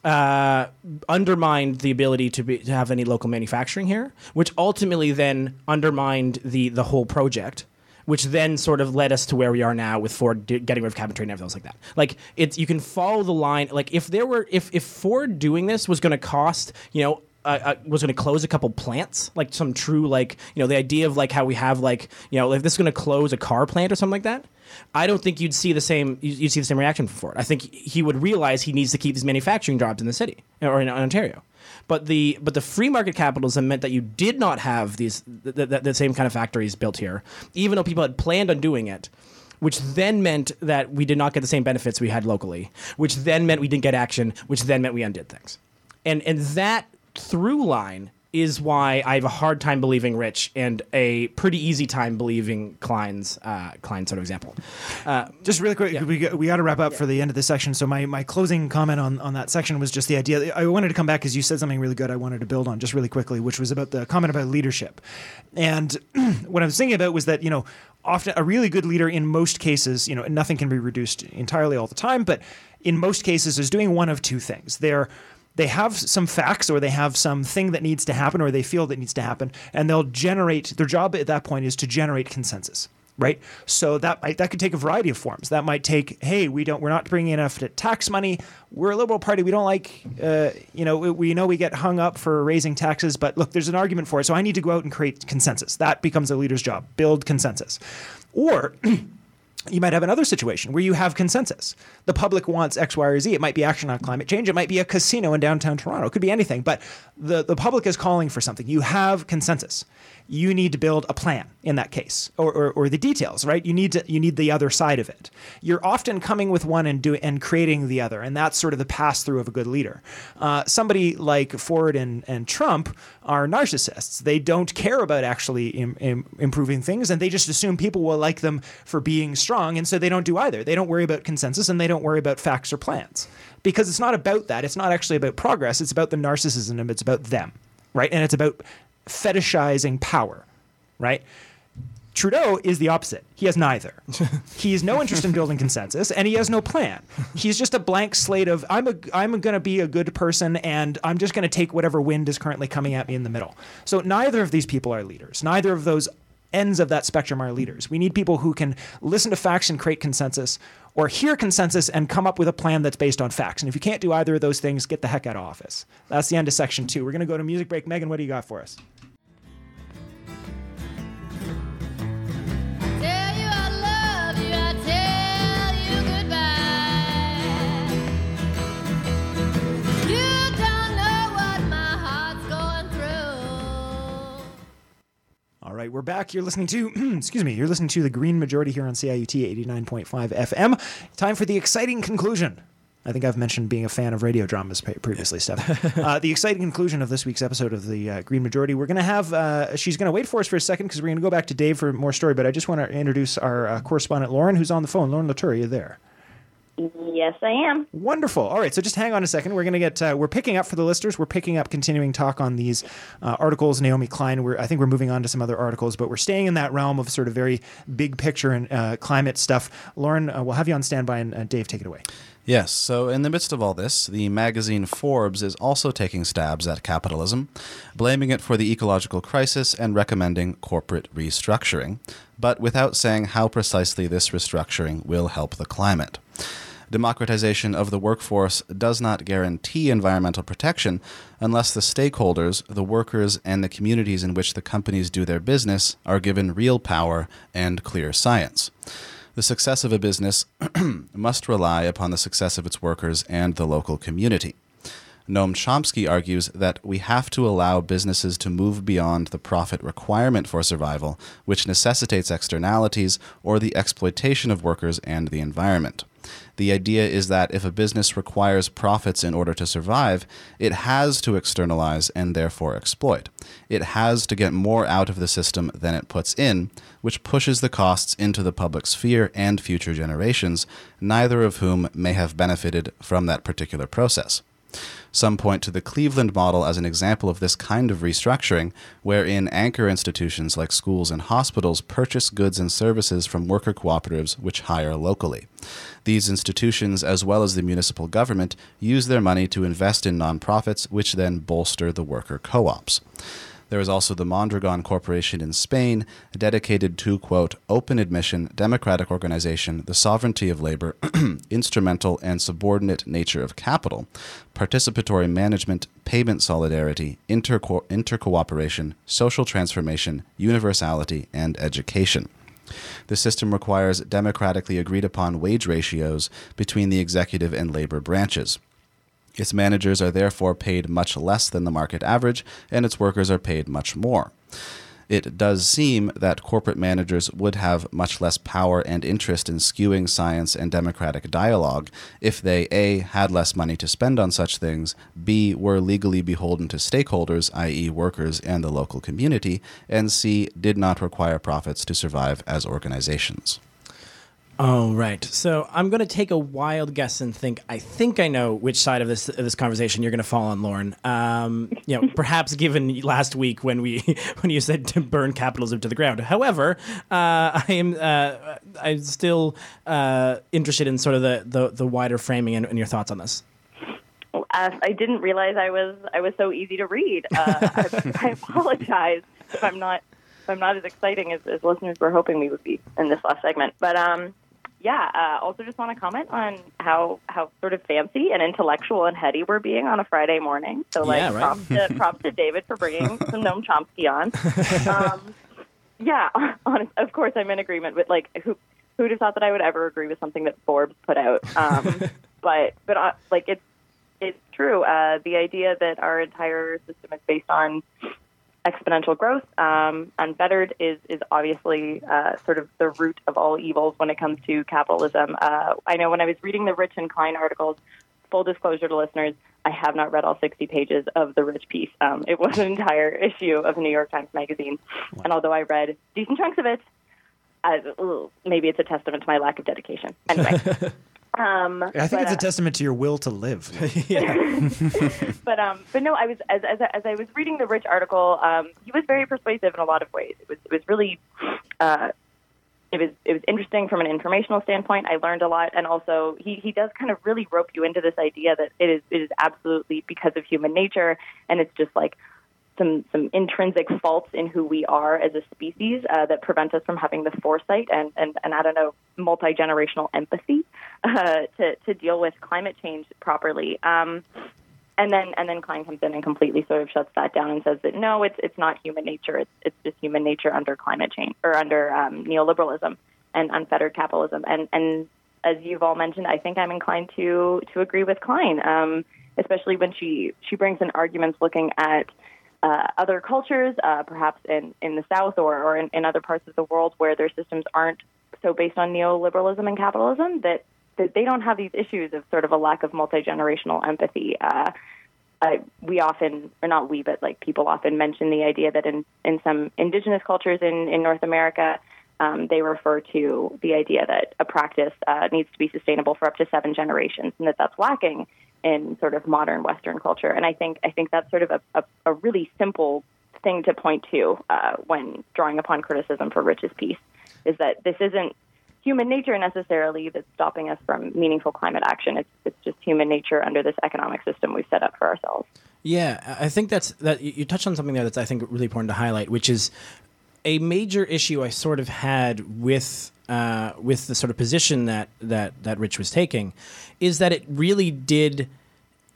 uh, undermined the ability to, be, to have any local manufacturing here, which ultimately then undermined the the whole project, which then sort of led us to where we are now with Ford getting rid of trade and everything else like that. Like it's you can follow the line. Like if there were if if Ford doing this was going to cost you know uh, uh, was going to close a couple plants, like some true, like you know, the idea of like how we have like you know, if this is going to close a car plant or something like that. I don't think you'd see the same. you- You'd see the same reaction from Ford. I think he would realize he needs to keep these manufacturing jobs in the city or in Ontario. But the but the free market capitalism meant that you did not have these the, the, the same kind of factories built here, even though people had planned on doing it which then meant that we did not get the same benefits we had locally, which then meant we didn't get action, which then meant we undid things. And and that through line is why I have a hard time believing Rich and a pretty easy time believing Klein's uh, Klein sort of example. Just really quick, we, got- we got to wrap up for the end of this section. So my, my closing comment on, on that section was just the idea. I wanted to come back because you said something really good. I wanted to build on just really quickly, which was about the comment about leadership. And [clears throat] what I was thinking about was that you know often a really good leader in most cases, you know, nothing can be reduced entirely all the time, but in most cases is doing one of two things. They're they have some facts or they have something that needs to happen or they feel that needs to happen and they'll generate their job at that point is to generate consensus right? So that might, that could take a variety of forms. That might take hey we don't we're not bringing enough tax money. We're a liberal party. We don't like uh, you know we, we know we get hung up for raising taxes but look there's an argument for it. So i need to go out and create consensus. That becomes a leader's job. Build consensus. Or [clears throat] you might have another situation where you have consensus. The public wants X, Y, or Z. It might be action on climate change. It might be a casino in downtown Toronto. It could be anything. But the, the public is calling for something. You have consensus. You need to build a plan in that case, or, or, or the details, right? You need to you need the other side of it. You're often coming with one and doing and creating the other, and that's sort of the pass through of a good leader. Uh, somebody like Ford and, and Trump are narcissists. They don't care about actually Im, im, improving things, and they just assume people will like them for being strong, and so they don't do either. They don't worry about consensus and they don't worry about facts or plans because it's not about that. It's not actually about progress. It's about the narcissism. It's about them, right? And it's about fetishizing power, right? Trudeau is the opposite. He has neither. [laughs] he has no interest in building consensus, and he has no plan. He's just a blank slate of I'm a I'm going to be a good person, and I'm just going to take whatever wind is currently coming at me in the middle. So neither of these people are leaders. Neither of those ends of that spectrum are leaders. We need people who can listen to facts and create consensus, or hear consensus and come up with a plan that's based on facts. And if you can't do either of those things, get the heck out of office. That's the end of section two. We're going to go to music break. Megan, what do you got for us? Right, we're back. You're listening to, [clears throat] excuse me, you're listening to the Green Majority here on CIUT 89.5 FM. Time for the exciting conclusion. I think I've mentioned being a fan of radio dramas previously, Steph. [laughs] uh, the exciting conclusion of this week's episode of the uh, Green Majority. We're going to have, uh, she's going to wait for us for a second because we're going to go back to Dave for more story, but I just want to introduce our uh, correspondent, Lauren, who's on the phone. Lauren Latour, are you there? Yes, I am. Wonderful. All right, so just hang on a second. We're going to get. Uh, we're picking up for the listeners. We're picking up continuing talk on these uh, articles. Naomi Klein. We're. I think we're moving on to some other articles, but we're staying in that realm of sort of very big picture and uh, climate stuff. Lauren, uh, we'll have you on standby, and uh, Dave, take it away. Yes, so in the midst of all this, the magazine Forbes is also taking stabs at capitalism, blaming it for the ecological crisis and recommending corporate restructuring, but without saying how precisely this restructuring will help the climate. Democratization of the workforce does not guarantee environmental protection unless the stakeholders, the workers, and the communities in which the companies do their business are given real power and clear science. The success of a business [clears throat] must rely upon the success of its workers and the local community. Noam Chomsky argues that we have to allow businesses to move beyond the profit requirement for survival, which necessitates externalities or the exploitation of workers and the environment. The idea is that if a business requires profits in order to survive, it has to externalize and therefore exploit. It has to get more out of the system than it puts in, which pushes the costs into the public sphere and future generations, neither of whom may have benefited from that particular process. Some point to the Cleveland model as an example of this kind of restructuring, wherein anchor institutions like schools and hospitals purchase goods and services from worker cooperatives which hire locally. These institutions, as well as the municipal government, use their money to invest in nonprofits, which then bolster the worker co ops. There is also the Mondragon Corporation in Spain, dedicated to, quote, open admission, democratic organization, the sovereignty of labor, [clears throat] instrumental and subordinate nature of capital, participatory management, payment solidarity, interco- intercooperation, social transformation, universality, and education. The system requires democratically agreed upon wage ratios between the executive and labor branches. Its managers are therefore paid much less than the market average, and its workers are paid much more. It does seem that corporate managers would have much less power and interest in skewing science and democratic dialogue if they A. had less money to spend on such things, B. were legally beholden to stakeholders, i.e., workers and the local community, and C. did not require profits to survive as organizations. Oh, right. So I'm going to take a wild guess and think I think I know which side of this of this conversation you're going to fall on, Lauren. Um, you know, [laughs] perhaps given last week when we [laughs] when you said to burn capitalism to the ground. However, uh, I am uh, I'm still uh, interested in sort of the the, the wider framing and, and your thoughts on this. Uh, I didn't realize I was I was so easy to read. Uh, I, I [laughs] apologize if I'm not if I'm not as exciting as, as listeners were hoping we would be in this last segment. But um, yeah, uh, also just want to comment on how how sort of fancy and intellectual and heady we're being on a Friday morning. So like Yeah, right. props to [laughs] props to David for bringing [laughs] some Noam Chomsky on. Um, yeah, [laughs] honest, of course I'm in agreement with like who who'd have thought that I would ever agree with something that Forbes put out. Um, but but uh, like it's it's true. Uh, the idea that our entire system is based on exponential growth, um, unfettered, is is obviously uh, sort of the root of all evils when it comes to capitalism. Uh, I know when I was reading the Rich and Klein articles. Full disclosure to listeners, I have not read all 60 pages of the Rich piece. Um, it was an [laughs] entire issue of New York Times Magazine, and although I read decent chunks of it, I, ugh, maybe it's a testament to my lack of dedication. Anyway. [laughs] Um, I think but, it's a uh, testament to your will to live. [laughs] [laughs] but um, but no, I was as as, I- as I was reading the Rich article, um, he was very persuasive in a lot of ways. It was it was really, uh, it was it was interesting from an informational standpoint. I learned a lot, and also he he does kind of really rope you into this idea that it is it is absolutely because of human nature, and it's just like some some intrinsic faults in who we are as a species uh, that prevent us from having the foresight and and, and I don't know multi generational empathy uh, to to deal with climate change properly. Um, and then and then Klein comes in and completely sort of shuts that down and says that no, it's it's not human nature. It's it's just human nature under climate change or under um, neoliberalism and unfettered capitalism. And and as you've all mentioned, I think I'm inclined to to agree with Klein, um, especially when she she brings in arguments looking at uh, other cultures, uh, perhaps in, in the South or, or in, in other parts of the world where their systems aren't so based on neoliberalism and capitalism, that, that they don't have these issues of sort of a lack of multi generational empathy. Uh, I, we often, or not we, but like people often mention the idea that in, in some indigenous cultures in, in North America, um, they refer to the idea that a practice uh, needs to be sustainable for up to seven generations, and that that's lacking in sort of modern Western culture. And I think I think that's sort of a, a, a really simple thing to point to uh, when drawing upon criticism for Rich's piece is that this isn't human nature necessarily that's stopping us from meaningful climate action. It's it's just human nature under this economic system we've set up for ourselves. Yeah, I think that's that. You touched on something there that's I think really important to highlight, which is a major issue I sort of had with uh, with the sort of position that that that Rich was taking, is that it really did.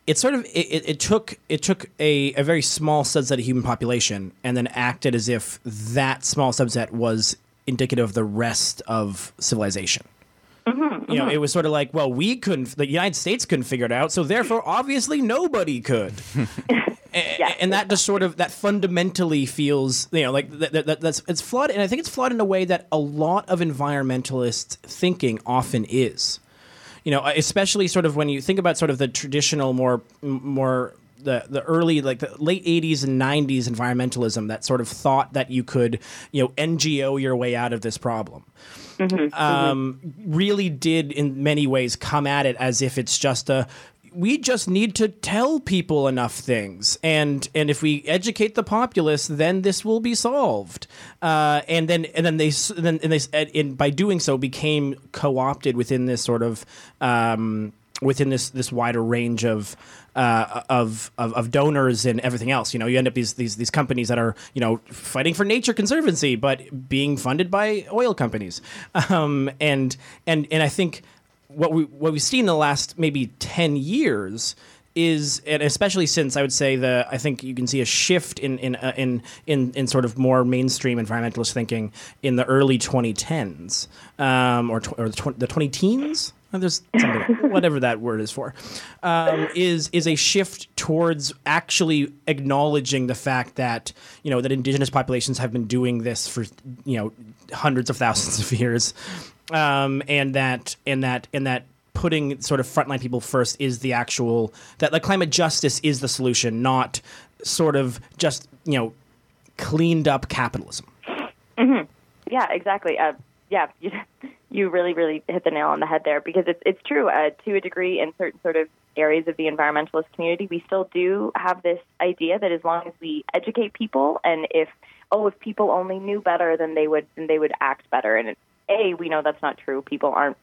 It sort of it, it, took it took a, a very small subset of human population and then acted as if that small subset was indicative of the rest of civilization. You know, it was sort of like, well, we couldn't, the United States couldn't figure it out, so therefore, obviously, nobody could. [laughs] Yeah. and that just sort of that fundamentally feels you know like that, that, that- that's it's flawed and i think it's flawed in a way that a lot of environmentalist thinking often is you know especially sort of when you think about sort of the traditional more more the, the early like the late 80s and 90s environmentalism that sort of thought that you could you know ngo your way out of this problem um, really did in many ways come at it as if it's just a we just need to tell people enough things and and if we educate the populace then this will be solved uh, and then and then they then and they and by doing so became co-opted within this sort of um, within this this wider range of uh, of, of of donors and everything else. You know, you end up these these these companies that are you know fighting for nature conservancy, but being funded by oil companies. [laughs] Um, and and and I think what we what we've seen in the last maybe ten years is and especially since I would say the I think you can see a shift in in uh, in, in in sort of more mainstream environmentalist thinking in the early 2010s um, or tw- or the, tw- the 20 teens. There's [laughs] whatever that word is for, um, is is a shift towards actually acknowledging the fact that you know that indigenous populations have been doing this for you know hundreds of thousands of years, um, and that and that and that putting sort of frontline people first is the actual that like climate justice is the solution, not sort of just you know cleaned up capitalism. Yeah, exactly. Uh, yeah, [laughs] you, you really, really hit the nail on the head there because it's it's true. Uh, to a degree, in certain sort of areas of the environmentalist community, we still do have this idea that as long as we educate people, and if oh, if people only knew better, then they would then they would act better. And a, we know that's not true. People aren't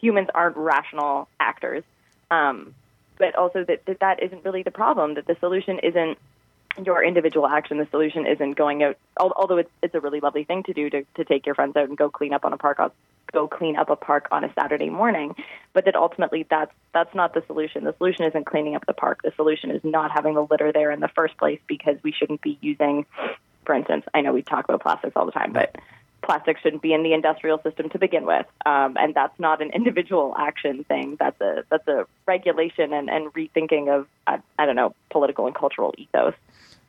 humans aren't rational actors. Um, but also that, that that isn't really the problem. That the solution isn't your individual action. The solution isn't going out, although it's it's a really lovely thing to do to, to take your friends out and go clean up on a park on, go clean up a park on a Saturday morning. But that ultimately that's that's not the solution. The solution isn't cleaning up the park. The solution is not having the litter there in the first place because we shouldn't be using, for instance, I know we talk about plastics all the time, but plastic shouldn't be in the industrial system to begin with, um, and that's not an [laughs] individual action thing. That's a that's a regulation and, and rethinking of I, I don't know political and cultural ethos.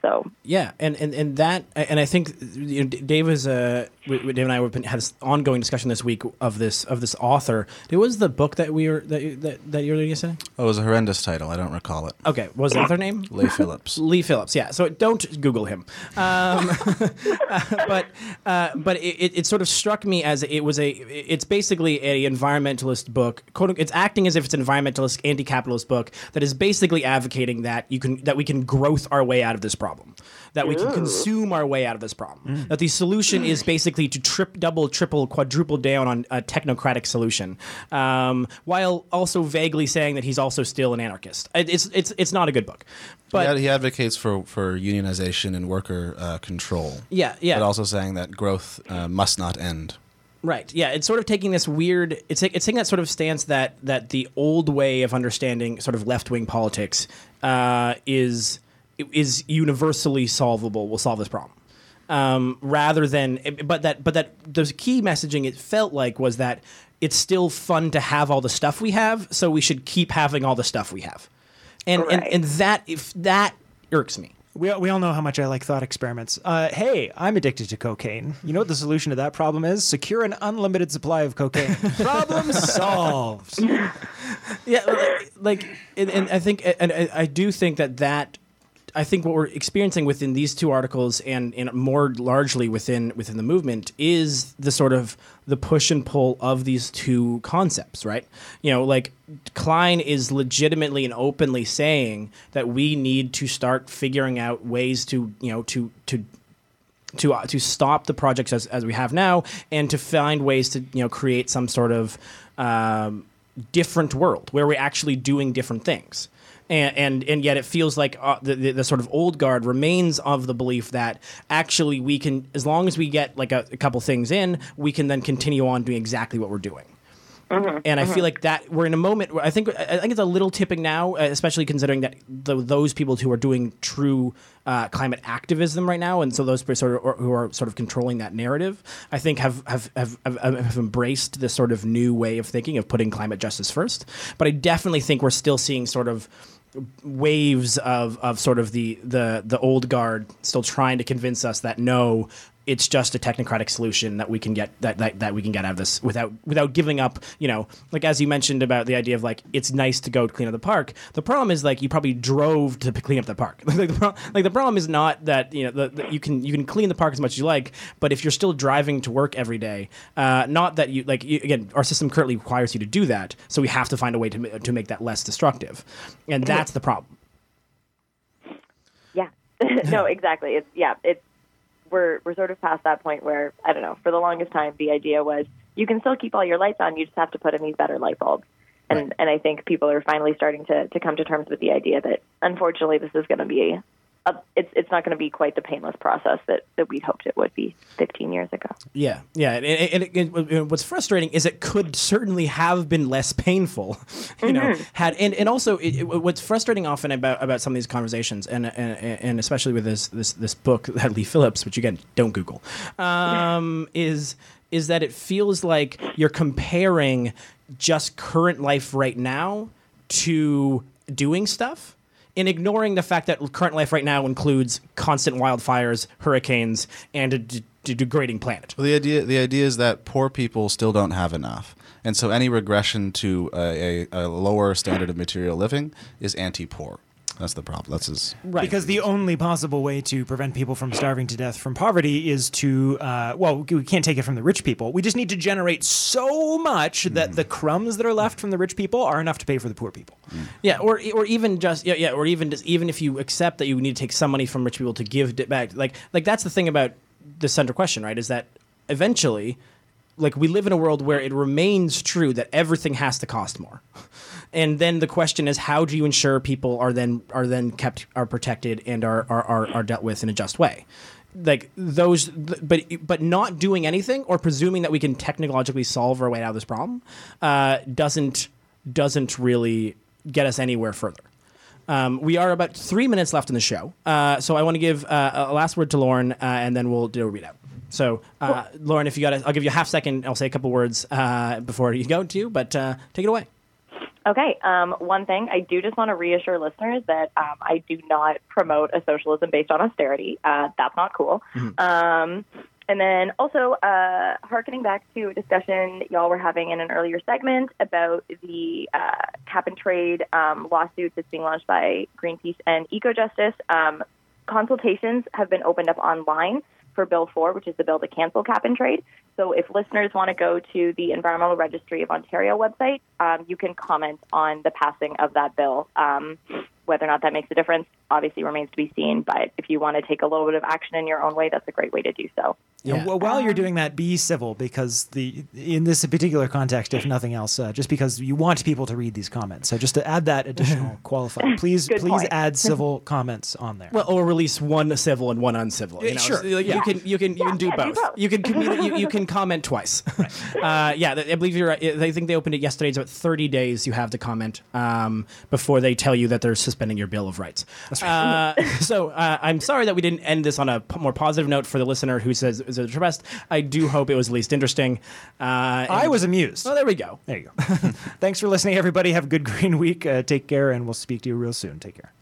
So Yeah, and, and, and that and I think you know, Dave is uh, we- we- Dave and I have been had this ongoing discussion this week of this of this author. It was the book that we were that you- that, that you were going to say. Oh, it was a horrendous title. I don't recall it. Okay, what was the author name? Leigh Phillips. [laughs] Leigh Phillips, yeah. So don't Google him. Um, [laughs] but uh, but it, it, it sort of struck me as it was a. It's basically a environmentalist book. Quote, it's acting as if it's an environmentalist, anti-capitalist book that is basically advocating that you can that we can growth our way out of this problem, that we can consume our way out of this problem. That the solution is basically to trip, double, triple, quadruple down on a technocratic solution, um, while also vaguely saying that he's also still an anarchist. It- It's it's it's not a good book. But he, ad- he advocates for, for unionization and worker uh, control. Yeah, yeah. But also saying that growth uh, must not end. Right. Yeah. It's sort of taking this weird. It's it's taking that sort of stance that that the old way of understanding sort of left wing politics uh, is is universally solvable. Will solve this problem. Um, rather than, but that but that the key messaging it felt like was that it's still fun to have all the stuff we have, so we should keep having all the stuff we have, and and, and that if that irks me. We, we all know how much I like thought experiments. Uh, hey, I'm addicted to cocaine. You know what the solution to that problem is? Secure an unlimited supply of cocaine. [laughs] problem solved. yeah like, like and, and i think and I, I do think that that i think what we're experiencing within these two articles and, and more largely within within the movement is the sort of the push and pull of these two concepts right? You know like klein is legitimately and openly saying that we need to start figuring out ways to you know to to to uh, to stop the projects as, as we have now and to find ways to you know create some sort of um, different world where we're actually doing different things and and, and yet it feels like uh, the, the, the sort of old guard remains of the belief that actually we can as long as we get like a, a couple things in we can then continue on doing exactly what we're doing and I feel like that we're in a moment where I think I think it's a little tipping now, uh, especially considering that the, those people who are doing true uh, climate activism right now, and so those sort of or, who are sort of controlling that narrative, I think have have, have have have embraced this sort of new way of thinking of putting climate justice first. But I definitely think we're still seeing sort of waves of, of sort of the, the the old guard still trying to convince us that no it's just a technocratic solution that we can get that, that, that we can get out of this without without giving up you know like as you mentioned about the idea of like it's nice to go clean up the park the problem is like you probably drove to clean up the park [laughs] like, the pro- like the problem is not that you know the, the, you can you can clean the park as much as you like but if you're still driving to work every day uh, not that you like you, again our system currently requires you to do that so we have to find a way to, to make that less destructive and that's the problem Yeah. [laughs] no, exactly. It's yeah, it's we're we're sort of past that point where I don't know. For the longest time, the idea was you can still keep all your lights on. You just have to put in these better light bulbs. And and I think people are finally starting to to come to terms with the idea that unfortunately this is going to be a, it's it's not going to be quite the painless process that that we'd hoped it would be 15 years ago. Yeah, yeah, and, and, and, and what's frustrating is it could certainly have been less painful, [laughs] you know. Had and, and also it, it- what's frustrating often about about some of these conversations, and and, and especially with this this this book that Leigh Phillips, which again don't Google, um, [laughs] is is that it feels like you're comparing just current life right now to doing stuff and ignoring the fact that current life right now includes constant wildfires, hurricanes, and a degrading planet. Well, the idea the idea is that poor people still don't have enough, and so any regression to a, a, a lower standard of material living is anti-poor. That's the problem. That's his. Right. Because the only possible way to prevent people from starving to death from poverty is to, uh, well, we can't take it from the rich people. We just need to generate so much that the crumbs that are left from the rich people are enough to pay for the poor people. Yeah, or or even just yeah, yeah, or even just even if you accept that you need to take some money from rich people to give it back, like like that's the thing about the central question, right? Is that eventually, like we live in a world where it remains true that everything has to cost more, and then the question is how do you ensure people are then are then kept are protected and are are are, are dealt with in a just way. Like those, but but not doing anything or presuming that we can technologically solve our way out of this problem uh, doesn't doesn't really get us anywhere further. Um, we are about three minutes left in the show, uh, so I want to give uh, a last word to Lauren, uh, and then we'll do a readout. So, uh, Lauren, if you got, I'll give you a half second. I'll say a couple words uh, before you go to you, but uh, take it away. Okay. Um, one thing I do just want to reassure listeners that um, I do not promote a socialism based on austerity. Uh, that's not cool. Um, and then also, uh, harkening back to a discussion y'all were having in an earlier segment about the uh, cap and trade um, lawsuit that's being launched by Greenpeace and EcoJustice. Um, consultations have been opened up online for Bill 4, which is the bill to cancel cap and trade. So if listeners want to go to the Environmental Registry of Ontario website, um, you can comment on the passing of that bill. Um, whether or not that makes a difference obviously remains to be seen. But if you want to take a little bit of action in your own way, that's a great way to do so. You Yeah. wh- while you're doing that, be civil because the in this particular context, if nothing else, uh, just because you want people to read these comments. So just to add that additional [laughs] qualifier, please please point. add [laughs] civil comments on there. Well, or release one civil and one uncivil. You know, sure. Like, Yeah. You can you can you can do Yeah, do both. both. You can communi- you, you can comment twice. [laughs] uh, yeah, I believe you're right. I think they opened it yesterday. It's about 30 days you have to comment um, before they tell you that they're suspending your bill of rights. That's right. Uh, [laughs] so uh, I'm sorry that we didn't end this on a p- more positive note for the listener who says is it best. I do hope it was at least interesting. Uh, I was amused. Oh, there we go. There you go. [laughs] Thanks for listening, everybody. Have a good [laughs] green week. Uh, take care, and we'll speak to you real soon. Take care.